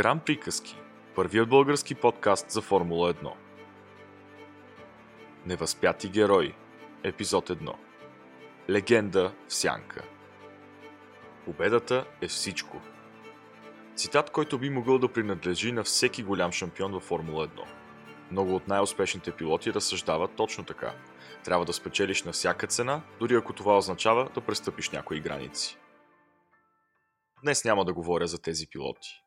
Гран приказки. Първият български подкаст за Формула 1. Невъзпяти герои. Епизод 1. Легенда в сянка. Победата е всичко. Цитат, който би могъл да принадлежи на всеки голям шампион във Формула 1. Много от най-успешните пилоти разсъждават точно така. Трябва да спечелиш на всяка цена, дори ако това означава да престъпиш някои граници. Днес няма да говоря за тези пилоти.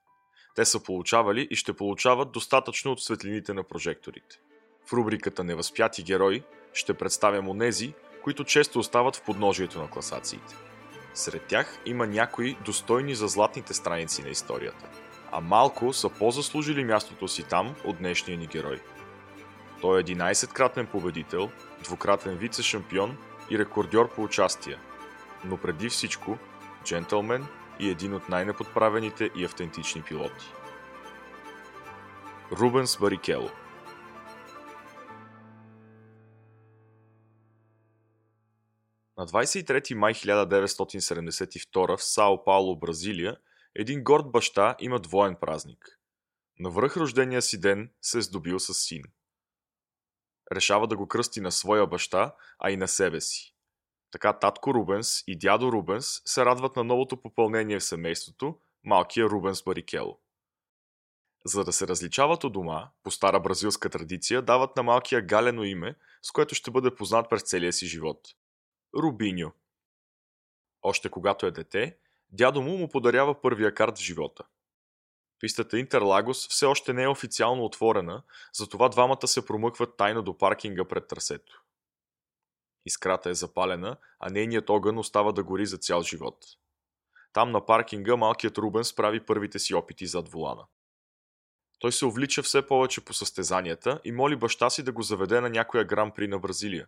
Те са получавали и ще получават достатъчно от светлините на прожекторите. В рубриката Невъзпяти герои ще представям онези, които често остават в подножието на класациите. Сред тях има някои достойни за златните страници на историята, а малко са по-заслужили мястото си там от днешния ни герой. Той е 11-кратен победител, двукратен вице-шампион и рекордьор по участия, но преди всичко джентълмен и един от най-неподправените и автентични пилоти. Рубенс Барикело На 23 май 1972 в Сао Пауло, Бразилия, един горд баща има двоен празник. На връх рождения си ден се е здобил с син. Решава да го кръсти на своя баща, а и на себе си. Така татко Рубенс и дядо Рубенс се радват на новото попълнение в семейството, малкия Рубенс Барикело. За да се различават от дома, по стара бразилска традиция дават на малкия галено име, с което ще бъде познат през целия си живот. Рубиньо. Още когато е дете, дядо му му подарява първия карт в живота. Пистата Интерлагос все още не е официално отворена, затова двамата се промъкват тайно до паркинга пред трасето. Искрата е запалена, а нейният огън остава да гори за цял живот. Там на паркинга малкият Рубен прави първите си опити зад волана. Той се увлича все повече по състезанията и моли баща си да го заведе на някоя гран при на Бразилия.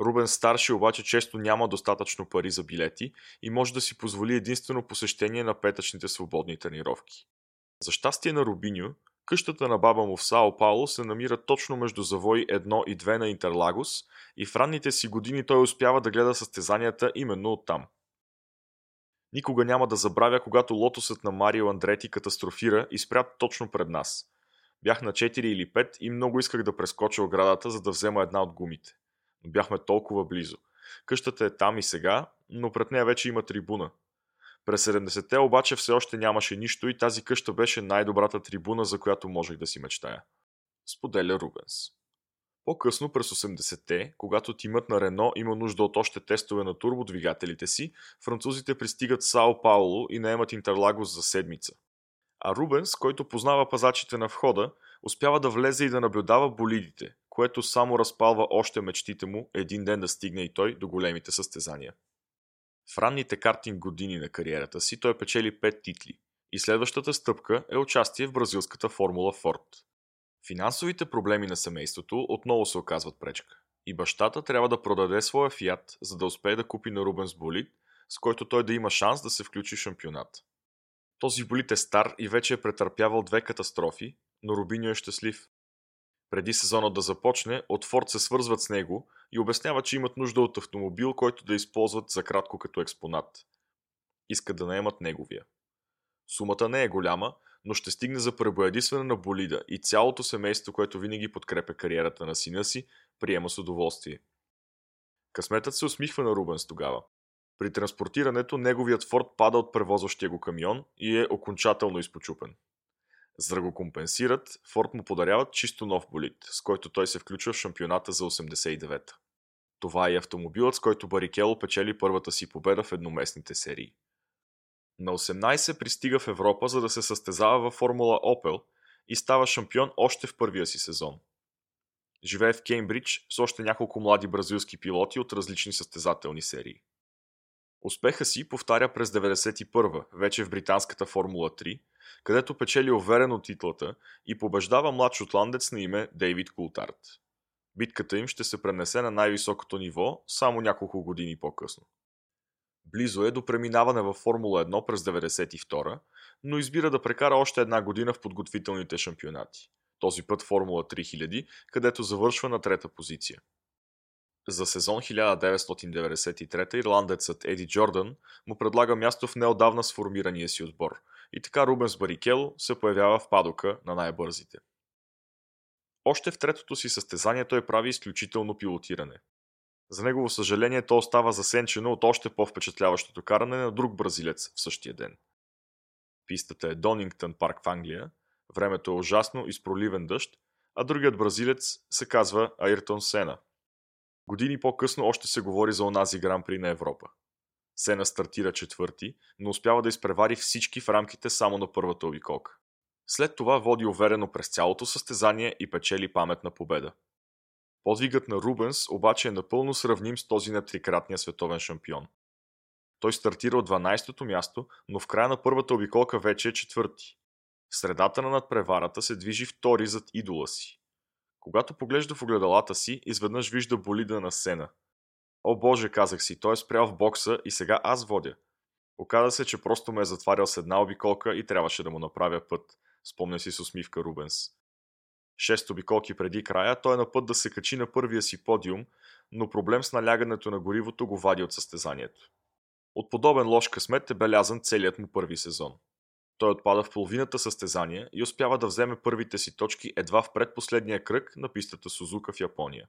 Рубен старши обаче често няма достатъчно пари за билети и може да си позволи единствено посещение на петъчните свободни тренировки. За щастие на Рубиньо, Къщата на баба му в Сао Пауло се намира точно между завой 1 и 2 на Интерлагос и в ранните си години той успява да гледа състезанията именно оттам. Никога няма да забравя, когато лотосът на Марио Андрети катастрофира и спря точно пред нас. Бях на 4 или 5 и много исках да прескоча оградата, за да взема една от гумите. Но бяхме толкова близо. Къщата е там и сега, но пред нея вече има трибуна. През 70-те обаче все още нямаше нищо и тази къща беше най-добрата трибуна, за която можех да си мечтая. Споделя Рубенс. По-късно през 80-те, когато тимът на Рено има нужда от още тестове на турбодвигателите си, французите пристигат Сао Пауло и наемат Интерлагос за седмица. А Рубенс, който познава пазачите на входа, успява да влезе и да наблюдава болидите, което само разпалва още мечтите му един ден да стигне и той до големите състезания. В ранните картинг години на кариерата си той печели 5 титли и следващата стъпка е участие в бразилската формула Форд. Финансовите проблеми на семейството отново се оказват пречка и бащата трябва да продаде своя фиат, за да успее да купи на Рубенс болид, с който той да има шанс да се включи в шампионат. Този болид е стар и вече е претърпявал две катастрофи, но Рубиньо е щастлив. Преди сезона да започне, от Форд се свързват с него и обясняват, че имат нужда от автомобил, който да използват за кратко като експонат. Искат да наемат неговия. Сумата не е голяма, но ще стигне за пребоядисване на болида и цялото семейство, което винаги подкрепя кариерата на сина си, приема с удоволствие. Късметът се усмихва на Рубенс тогава. При транспортирането неговият Форд пада от превозващия го камион и е окончателно изпочупен. За да го компенсират, Форд му подаряват чисто нов болид, с който той се включва в шампионата за 89-та. Това е автомобилът, с който Барикело печели първата си победа в едноместните серии. На 18 пристига в Европа, за да се състезава във Формула Opel и става шампион още в първия си сезон. Живее в Кеймбридж с още няколко млади бразилски пилоти от различни състезателни серии. Успеха си повтаря през 91 вече в британската Формула 3, където печели уверено титлата и побеждава млад шотландец на име Дейвид Култарт. Битката им ще се пренесе на най-високото ниво само няколко години по-късно. Близо е до преминаване във Формула 1 през 92 но избира да прекара още една година в подготвителните шампионати. Този път Формула 3000, където завършва на трета позиция. За сезон 1993 ирландецът Еди Джордан му предлага място в неодавна сформирания си отбор и така Рубенс Барикело се появява в падока на най-бързите. Още в третото си състезание той прави изключително пилотиране. За негово съжаление то остава засенчено от още по-впечатляващото каране на друг бразилец в същия ден. Пистата е Донингтън парк в Англия, времето е ужасно и с проливен дъжд, а другият бразилец се казва Айртон Сена. Години по-късно още се говори за онази гран-при на Европа. Сена стартира четвърти, но успява да изпревари всички в рамките само на първата обиколка. След това води уверено през цялото състезание и печели паметна победа. Подвигът на Рубенс обаче е напълно сравним с този на трикратния световен шампион. Той стартира от 12-то място, но в края на първата обиколка вече е четвърти. В средата на надпреварата се движи втори зад идола си. Когато поглежда в огледалата си, изведнъж вижда болида на сена. О боже, казах си, той е спрял в бокса и сега аз водя. Оказа се, че просто ме е затварял с една обиколка и трябваше да му направя път, спомня си с усмивка Рубенс. Шест обиколки преди края, той е на път да се качи на първия си подиум, но проблем с налягането на горивото го вади от състезанието. От подобен лош късмет е белязан целият му първи сезон. Той отпада в половината състезание и успява да вземе първите си точки едва в предпоследния кръг на пистата Сузука в Япония.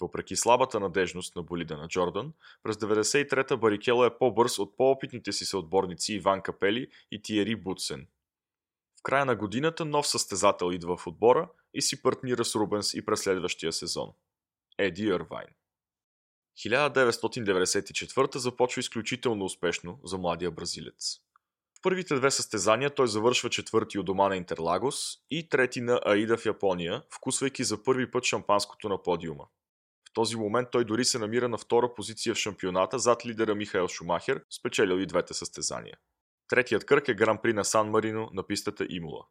Въпреки слабата надежност на болида на Джордан, през 93-та Барикело е по-бърз от по-опитните си съотборници Иван Капели и Тиери Бутсен. В края на годината нов състезател идва в отбора и си партнира с Рубенс и през следващия сезон. Еди Ирвайн. 1994 започва изключително успешно за младия бразилец. Първите две състезания той завършва четвърти от дома на Интерлагос и трети на Аида в Япония, вкусвайки за първи път шампанското на подиума. В този момент той дори се намира на втора позиция в шампионата зад лидера Михаел Шумахер, спечелил и двете състезания. Третият кръг е Гран При на Сан Марино на пистата Имула.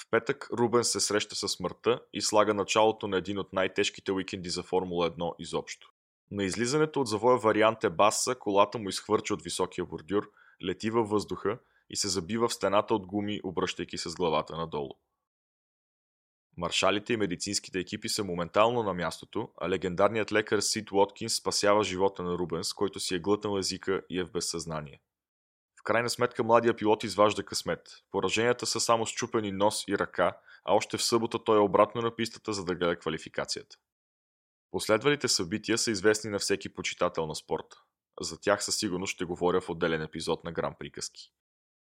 В петък Рубен се среща със смъртта и слага началото на един от най-тежките уикенди за Формула 1 изобщо. На излизането от завоя вариант е Баса, колата му изхвърча от високия бордюр, лети във въздуха и се забива в стената от гуми, обръщайки с главата надолу. Маршалите и медицинските екипи са моментално на мястото, а легендарният лекар Сид Уоткинс спасява живота на Рубенс, който си е глътнал езика и е в безсъзнание. В крайна сметка младия пилот изважда късмет. Пораженията са само щупени нос и ръка, а още в събота той е обратно на пистата, за да гледа квалификацията. Последвалите събития са известни на всеки почитател на спорта. За тях със сигурност ще говоря в отделен епизод на Гран Приказки.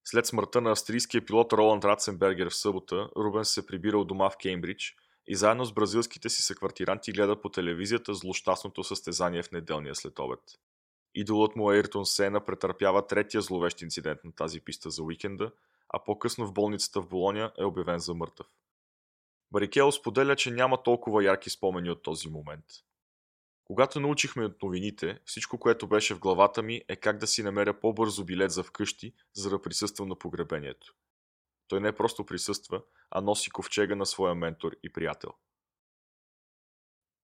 След смъртта на австрийския пилот Роланд Ратсенбергер в събота, Рубен се прибира от дома в Кеймбридж и заедно с бразилските си съквартиранти гледа по телевизията злощастното състезание в неделния след обед. Идолът му Ейртон Сена претърпява третия зловещ инцидент на тази писта за уикенда, а по-късно в болницата в Болоня е обявен за мъртъв. Барикело споделя, че няма толкова ярки спомени от този момент. Когато научихме от новините, всичко, което беше в главата ми е как да си намеря по-бързо билет за вкъщи, за да присъствам на погребението. Той не просто присъства, а носи ковчега на своя ментор и приятел.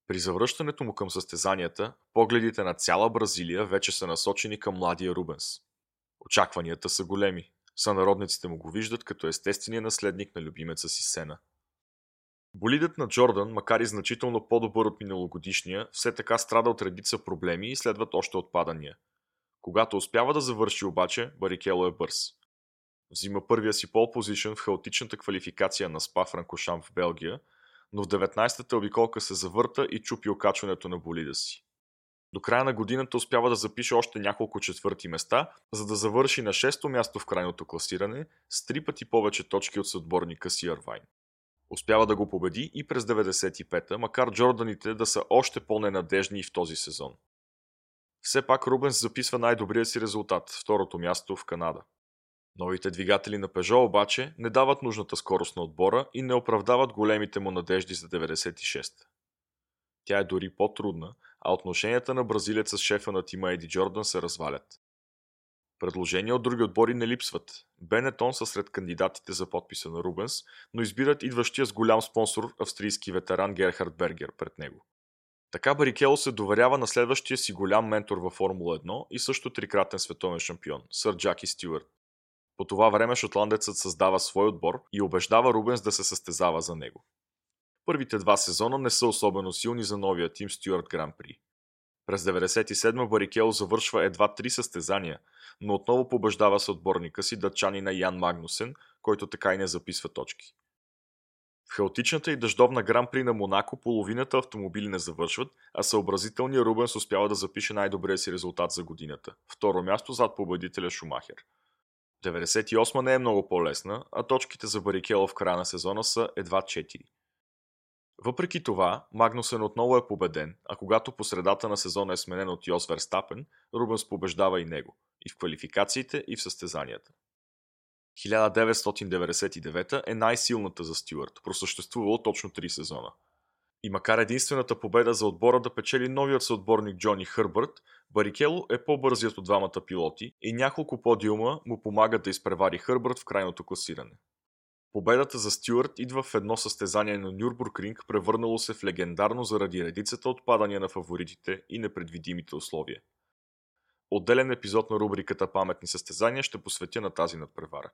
При завръщането му към състезанията, погледите на цяла Бразилия вече са насочени към младия Рубенс. Очакванията са големи. Сънародниците му го виждат като естествения наследник на любимеца си Сена – Болидът на Джордан, макар и значително по-добър от миналогодишния, все така страда от редица проблеми и следват още отпадания. Когато успява да завърши обаче, Барикело е бърз. Взима първия си пол позишън в хаотичната квалификация на Спа Франкошам в Белгия, но в 19-та обиколка се завърта и чупи окачването на болида си. До края на годината успява да запише още няколко четвърти места, за да завърши на 6-то място в крайното класиране с три пъти повече точки от съотборника си Арвайн. Успява да го победи и през 95-та, макар Джорданите да са още по-ненадежни и в този сезон. Все пак Рубенс записва най-добрия си резултат – второто място в Канада. Новите двигатели на Peugeot обаче не дават нужната скорост на отбора и не оправдават големите му надежди за 96. Тя е дори по-трудна, а отношенията на бразилеца с шефа на тима Еди Джордан се развалят. Предложения от други отбори не липсват. Бенетон са сред кандидатите за подписа на Рубенс, но избират идващия с голям спонсор австрийски ветеран Герхард Бергер пред него. Така Барикело се доверява на следващия си голям ментор във Формула 1 и също трикратен световен шампион, сър Джаки Стюарт. По това време шотландецът създава свой отбор и убеждава Рубенс да се състезава за него. Първите два сезона не са особено силни за новия тим Стюарт Гран При. През 97 Барикело завършва едва три състезания, но отново побеждава с отборника си датчанина Ян Магнусен, който така и не записва точки. В хаотичната и дъждовна гран-при на Монако половината автомобили не завършват, а съобразителният Рубенс успява да запише най-добрия си резултат за годината. Второ място зад победителя Шумахер. 98 не е много по-лесна, а точките за Барикело в края на сезона са едва 4. Въпреки това, Магнусен отново е победен, а когато по средата на сезона е сменен от Йос Верстапен, Рубенс побеждава и него, и в квалификациите, и в състезанията. 1999 е най-силната за Стюарт, просъществувало точно 3 сезона. И макар единствената победа за отбора да печели новият съотборник Джони Хърбърт, Барикело е по-бързият от двамата пилоти и няколко подиума му помагат да изпревари Хърбърт в крайното класиране. Победата за Стюарт идва в едно състезание на Нюрбургринг, превърнало се в легендарно заради редицата отпадания на фаворитите и непредвидимите условия. Отделен епизод на рубриката Паметни състезания ще посветя на тази надпревара.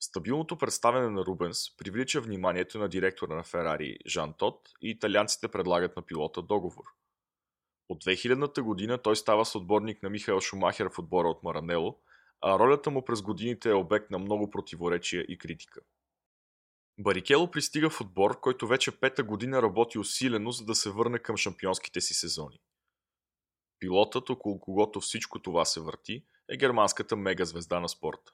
Стабилното представяне на Рубенс привлича вниманието на директора на Ферари Жан Тот и италианците предлагат на пилота договор. От 2000-та година той става съотборник на Михаил Шумахер в отбора от Маранело, а ролята му през годините е обект на много противоречия и критика. Барикело пристига в отбор, който вече пета година работи усилено, за да се върне към шампионските си сезони. Пилотът, около когото всичко това се върти, е германската мегазвезда на спорта.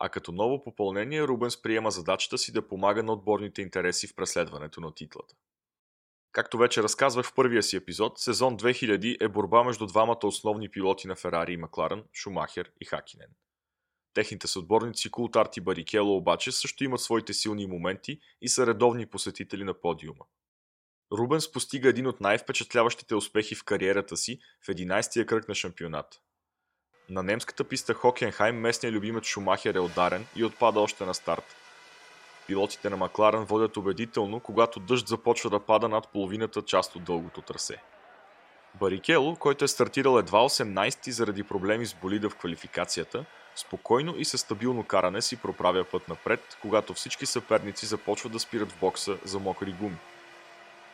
А като ново попълнение Рубенс приема задачата си да помага на отборните интереси в преследването на титлата. Както вече разказвах в първия си епизод, сезон 2000 е борба между двамата основни пилоти на Ферари и Макларен, Шумахер и Хакинен. Техните съотборници Култарт и Барикело обаче също имат своите силни моменти и са редовни посетители на подиума. Рубенс постига един от най-впечатляващите успехи в кариерата си в 11-я кръг на шампионат. На немската писта Хокенхайм местният любимец Шумахер е ударен и отпада още на старт. Пилотите на Макларен водят убедително, когато дъжд започва да пада над половината част от дългото трасе. Барикело, който е стартирал едва 18 заради проблеми с болида в квалификацията, спокойно и със стабилно каране си проправя път напред, когато всички съперници започват да спират в бокса за мокри гуми.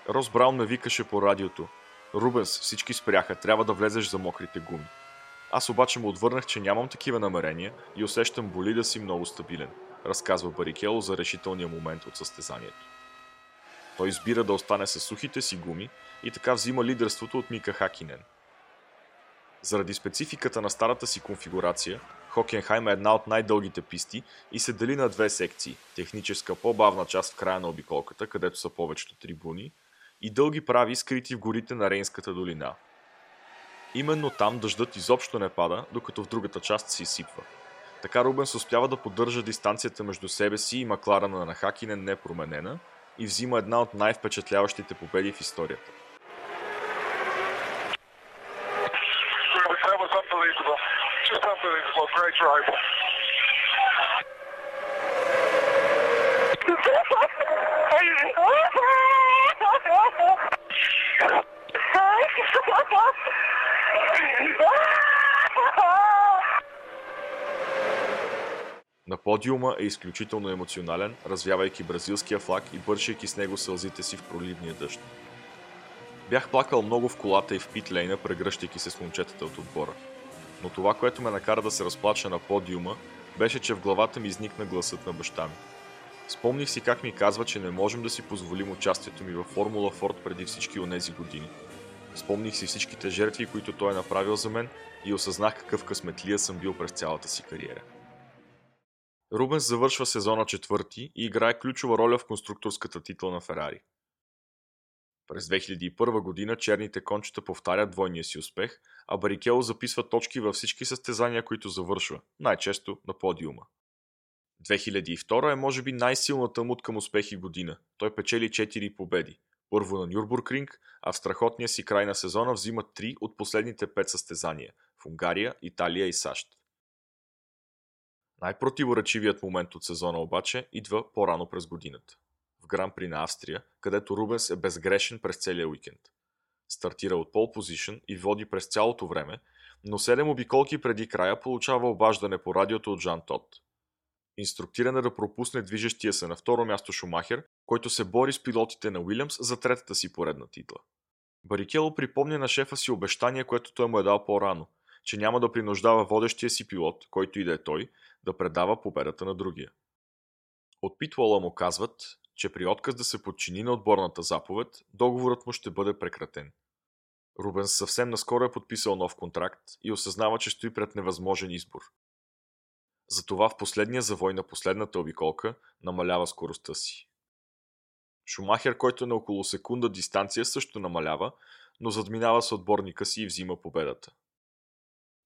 Рос Браун ме викаше по радиото. Рубенс, всички спряха, трябва да влезеш за мокрите гуми. Аз обаче му отвърнах, че нямам такива намерения и усещам боли да си много стабилен, разказва Барикело за решителния момент от състезанието. Той избира да остане с сухите си гуми и така взима лидерството от Мика Хакинен. Заради спецификата на старата си конфигурация, Хокенхайм е една от най-дългите писти и се дели на две секции – техническа по-бавна част в края на обиколката, където са повечето трибуни, и дълги прави, скрити в горите на Рейнската долина. Именно там дъждът изобщо не пада, докато в другата част се изсипва. Така Рубенс успява да поддържа дистанцията между себе си и Макларана на Хакинен непроменена и взима една от най-впечатляващите победи в историята. Great drive. На подиума е изключително емоционален, развявайки бразилския флаг и бършайки с него сълзите си в проливния дъжд. Бях плакал много в колата и в питлейна, прегръщайки се с момчетата от отбора. Но това, което ме накара да се разплача на подиума, беше, че в главата ми изникна гласът на баща ми. Спомних си как ми казва, че не можем да си позволим участието ми във Формула Форд преди всички онези години. Спомних си всичките жертви, които той е направил за мен и осъзнах какъв късметлия съм бил през цялата си кариера. Рубенс завършва сезона четвърти и играе ключова роля в конструкторската титла на Ферари. През 2001 година черните кончета повтарят двойния си успех, а Барикело записва точки във всички състезания, които завършва, най-често на подиума. 2002 е може би най-силната му към успехи година. Той печели 4 победи. Първо на Нюрбургринг, а в страхотния си край на сезона взима 3 от последните 5 състезания в Унгария, Италия и САЩ. Най-противоречивият момент от сезона обаче идва по-рано през годината. В Гран При на Австрия, където Рубенс е безгрешен през целия уикенд. Стартира от пол позишън и води през цялото време, но 7 обиколки преди края получава обаждане по радиото от Жан Тот. Инструктиран е да пропусне движещия се на второ място Шумахер, който се бори с пилотите на Уилямс за третата си поредна титла. Барикело припомня на шефа си обещание, което той му е дал по-рано, че няма да принуждава водещия си пилот, който и да е той, да предава победата на другия. От Питвола му казват, че при отказ да се подчини на отборната заповед, договорът му ще бъде прекратен. Рубенс съвсем наскоро е подписал нов контракт и осъзнава, че стои пред невъзможен избор. Затова в последния завой на последната обиколка намалява скоростта си. Шумахер, който е на около секунда дистанция, също намалява, но задминава с отборника си и взима победата.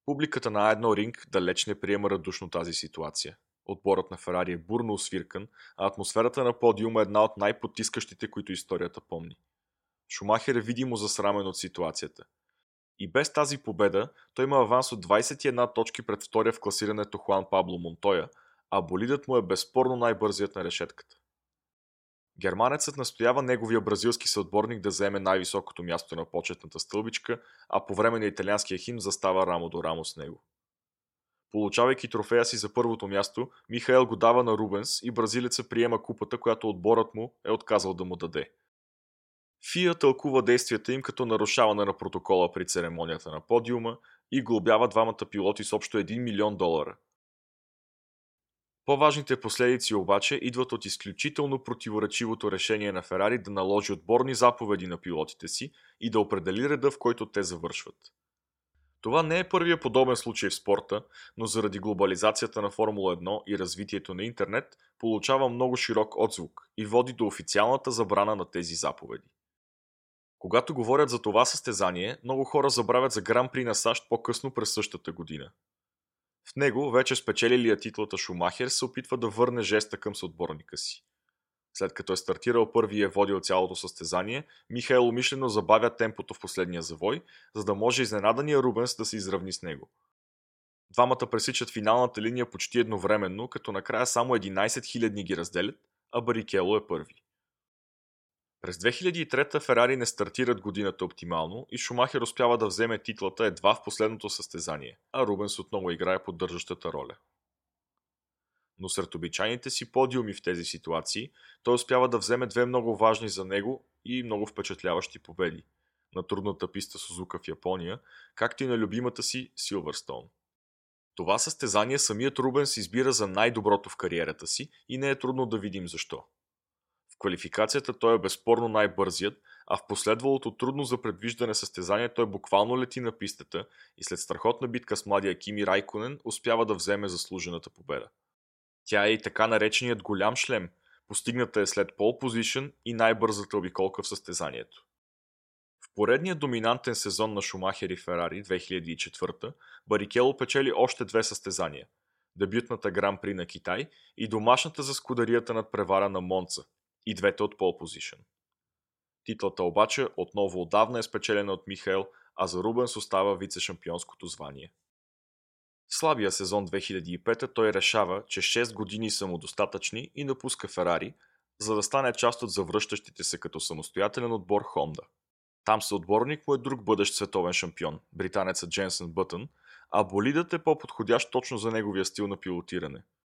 Публиката на едно ринг далеч не приема радушно тази ситуация. Отборът на Ферари е бурно освиркан, а атмосферата на подиума е една от най-потискащите, които историята помни. Шумахер е видимо засрамен от ситуацията. И без тази победа, той има аванс от 21 точки пред втория в класирането Хуан Пабло Монтоя, а болидът му е безспорно най-бързият на решетката. Германецът настоява неговия бразилски съотборник да вземе най-високото място на почетната стълбичка, а по време на италианския химн застава рамо до рамо с него. Получавайки трофея си за първото място, Михаел го дава на Рубенс и бразилеца приема купата, която отборът му е отказал да му даде. Фия тълкува действията им като нарушаване на протокола при церемонията на подиума и глобява двамата пилоти с общо 1 милион долара – по-важните последици обаче идват от изключително противоречивото решение на Ферари да наложи отборни заповеди на пилотите си и да определи реда, в който те завършват. Това не е първия подобен случай в спорта, но заради глобализацията на Формула 1 и развитието на интернет получава много широк отзвук и води до официалната забрана на тези заповеди. Когато говорят за това състезание, много хора забравят за Гран При на САЩ по-късно през същата година. В него вече спечелилия титлата Шумахер се опитва да върне жеста към съотборника си. След като е стартирал първи и е водил цялото състезание, Михаил умишлено забавя темпото в последния завой, за да може изненадания Рубенс да се изравни с него. Двамата пресичат финалната линия почти едновременно, като накрая само 11 хилядни ги разделят, а Барикело е първи. През 2003 Ферари не стартират годината оптимално и Шумахер успява да вземе титлата едва в последното състезание, а Рубенс отново играе поддържащата роля. Но сред обичайните си подиуми в тези ситуации, той успява да вземе две много важни за него и много впечатляващи победи на трудната писта Сузука в Япония, както и на любимата си Силвърстоун. Това състезание самият Рубенс избира за най-доброто в кариерата си и не е трудно да видим защо квалификацията той е безспорно най-бързият, а в последвалото трудно за предвиждане състезание той буквално лети на пистата и след страхотна битка с младия Кими Райконен успява да вземе заслужената победа. Тя е и така нареченият голям шлем, постигната е след пол позишн и най-бързата обиколка в състезанието. В поредния доминантен сезон на Шумахер и Ферари 2004 Барикело печели още две състезания – дебютната Гран При на Китай и домашната за скударията над превара на Монца, и двете от пол позишън. Титлата обаче отново отдавна е спечелена от Михаел, а за Рубенс остава вице-шампионското звание. В слабия сезон 2005 той решава, че 6 години са му достатъчни и напуска Ферари, за да стане част от завръщащите се като самостоятелен отбор Хонда. Там съотборник му е друг бъдещ световен шампион, британецът Дженсън Бътън, а болидът е по-подходящ точно за неговия стил на пилотиране –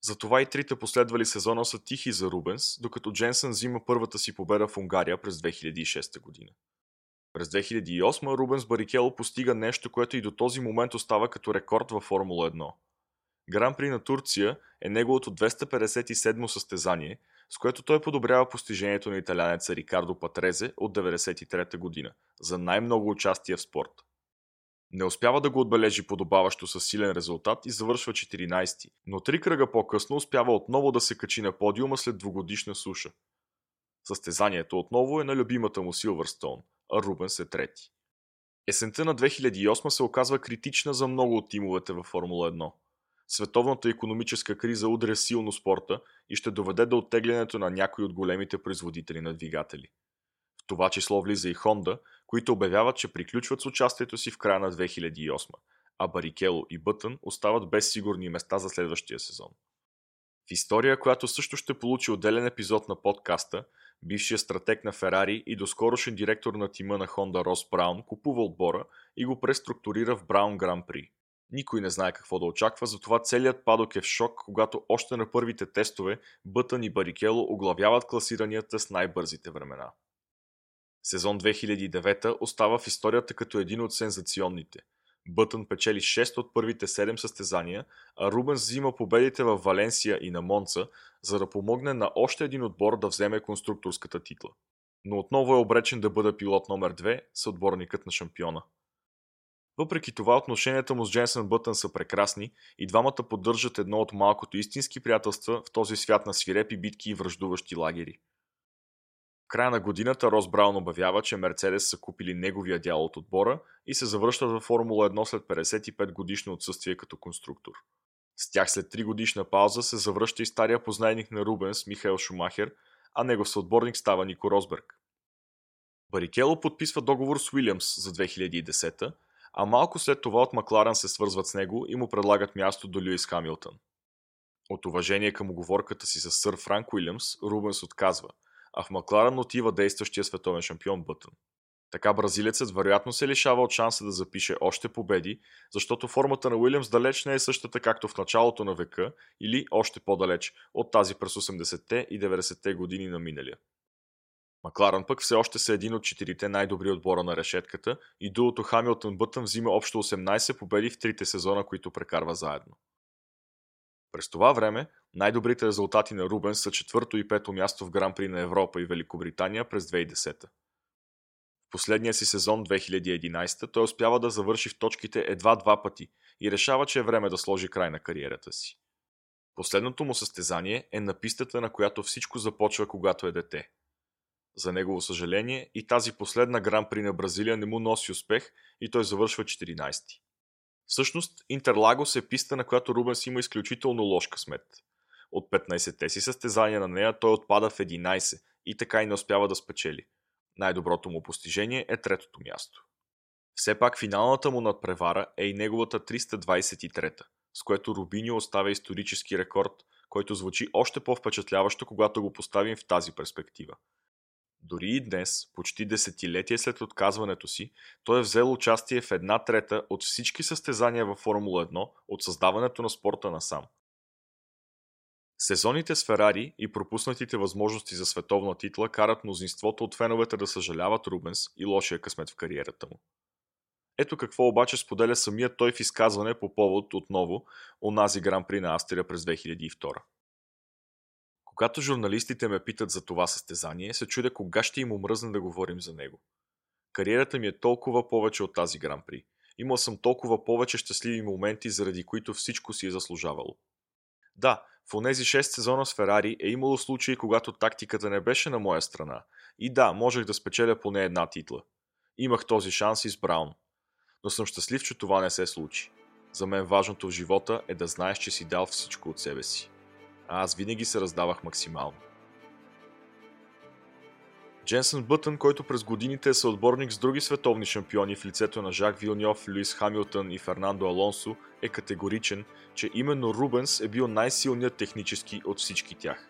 затова и трите последвали сезона са тихи за Рубенс, докато Дженсън взима първата си победа в Унгария през 2006 година. През 2008 Рубенс Барикело постига нещо, което и до този момент остава като рекорд във Формула 1. Гран при на Турция е неговото 257 състезание, с което той подобрява постижението на италянеца Рикардо Патрезе от 1993 година за най-много участие в спорта. Не успява да го отбележи подобаващо със силен резултат и завършва 14, но три кръга по-късно успява отново да се качи на подиума след двугодишна суша. Състезанието отново е на любимата му Силвърстоун, а Рубенс е трети. Есента на 2008 се оказва критична за много от тимовете във Формула 1. Световната економическа криза удря силно спорта и ще доведе до оттеглянето на някои от големите производители на двигатели. В това число влиза и Honda, които обявяват, че приключват с участието си в края на 2008, а Барикело и Бътън остават без сигурни места за следващия сезон. В история, която също ще получи отделен епизод на подкаста, бившият стратег на Ферари и доскорошен директор на тима на Honda Рос Браун купува отбора и го преструктурира в Браун Гран При. Никой не знае какво да очаква, затова целият падок е в шок, когато още на първите тестове Бътън и Барикело оглавяват класиранията с най-бързите времена. Сезон 2009 остава в историята като един от сензационните. Бътън печели 6 от първите 7 състезания, а Рубенс взима победите в Валенсия и на Монца, за да помогне на още един отбор да вземе конструкторската титла. Но отново е обречен да бъде пилот номер 2 с отборникът на шампиона. Въпреки това отношенията му с Дженсън Бътън са прекрасни и двамата поддържат едно от малкото истински приятелства в този свят на свирепи битки и връждуващи лагери. Края на годината Рос Браун обявява, че Мерцедес са купили неговия дял от отбора и се завръщат във Формула 1 след 55 годишно отсъствие като конструктор. С тях след 3 годишна пауза се завръща и стария познайник на Рубенс, Михаил Шумахер, а негов съотборник става Нико Росберг. Барикело подписва договор с Уилямс за 2010 а малко след това от Макларен се свързват с него и му предлагат място до Льюис Хамилтън. От уважение към оговорката си с сър Франк Уилямс, Рубенс отказва, а в Макларен отива действащия световен шампион Бътън. Така бразилецът вероятно се лишава от шанса да запише още победи, защото формата на Уилямс далеч не е същата както в началото на века или още по-далеч от тази през 80-те и 90-те години на миналия. Макларан пък все още са един от четирите най-добри отбора на решетката и дуото Хамилтън Бътън взима общо 18 победи в трите сезона, които прекарва заедно. През това време най-добрите резултати на Рубен са четвърто и пето място в Гран При на Европа и Великобритания през 2010. В последния си сезон 2011 той успява да завърши в точките едва два пъти и решава, че е време да сложи край на кариерата си. Последното му състезание е на пистата, на която всичко започва, когато е дете – за негово съжаление и тази последна гран при на Бразилия не му носи успех и той завършва 14-ти. Всъщност, Интерлагос е писта, на която Рубенс има изключително лош късмет. От 15-те си състезания на нея той отпада в 11 и така и не успява да спечели. Най-доброто му постижение е третото място. Все пак финалната му надпревара е и неговата 323-та, с което Рубиньо оставя исторически рекорд, който звучи още по-впечатляващо, когато го поставим в тази перспектива – дори и днес, почти десетилетие след отказването си, той е взел участие в една трета от всички състезания във Формула 1 от създаването на спорта насам. Сезоните с Ферари и пропуснатите възможности за световна титла карат мнозинството от феновете да съжаляват Рубенс и лошия късмет в кариерата му. Ето какво обаче споделя самият той в изказване по повод отново онази гран при на Австрия през 2002. Когато журналистите ме питат за това състезание, се чудя кога ще им омръзне да говорим за него. Кариерата ми е толкова повече от тази гран-при. Имал съм толкова повече щастливи моменти, заради които всичко си е заслужавало. Да, в онези 6 сезона с Ферари е имало случаи, когато тактиката не беше на моя страна. И да, можех да спечеля поне една титла. Имах този шанс и с Браун. Но съм щастлив, че това не се случи. За мен важното в живота е да знаеш, че си дал всичко от себе си а аз винаги се раздавах максимално. Дженсън Бътън, който през годините е съотборник с други световни шампиони в лицето на Жак Вилньов, Луис Хамилтън и Фернандо Алонсо, е категоричен, че именно Рубенс е бил най-силният технически от всички тях.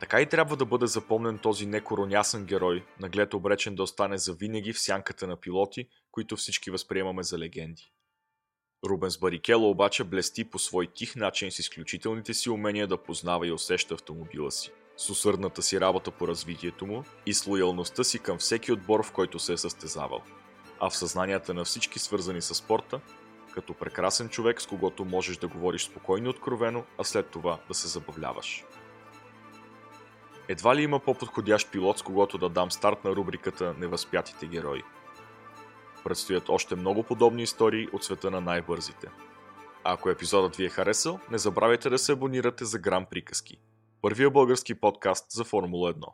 Така и трябва да бъде запомнен този некоронясен герой, наглед обречен да остане завинаги в сянката на пилоти, които всички възприемаме за легенди. Рубенс Барикело обаче блести по свой тих начин с изключителните си умения да познава и усеща автомобила си, с усърдната си работа по развитието му и с лоялността си към всеки отбор, в който се е състезавал. А в съзнанията на всички свързани с спорта, като прекрасен човек, с когото можеш да говориш спокойно и откровено, а след това да се забавляваш. Едва ли има по-подходящ пилот, с когото да дам старт на рубриката Невъзпятите герои – Предстоят още много подобни истории от света на най-бързите. Ако епизодът ви е харесал, не забравяйте да се абонирате за Грам Приказки, първия български подкаст за Формула 1.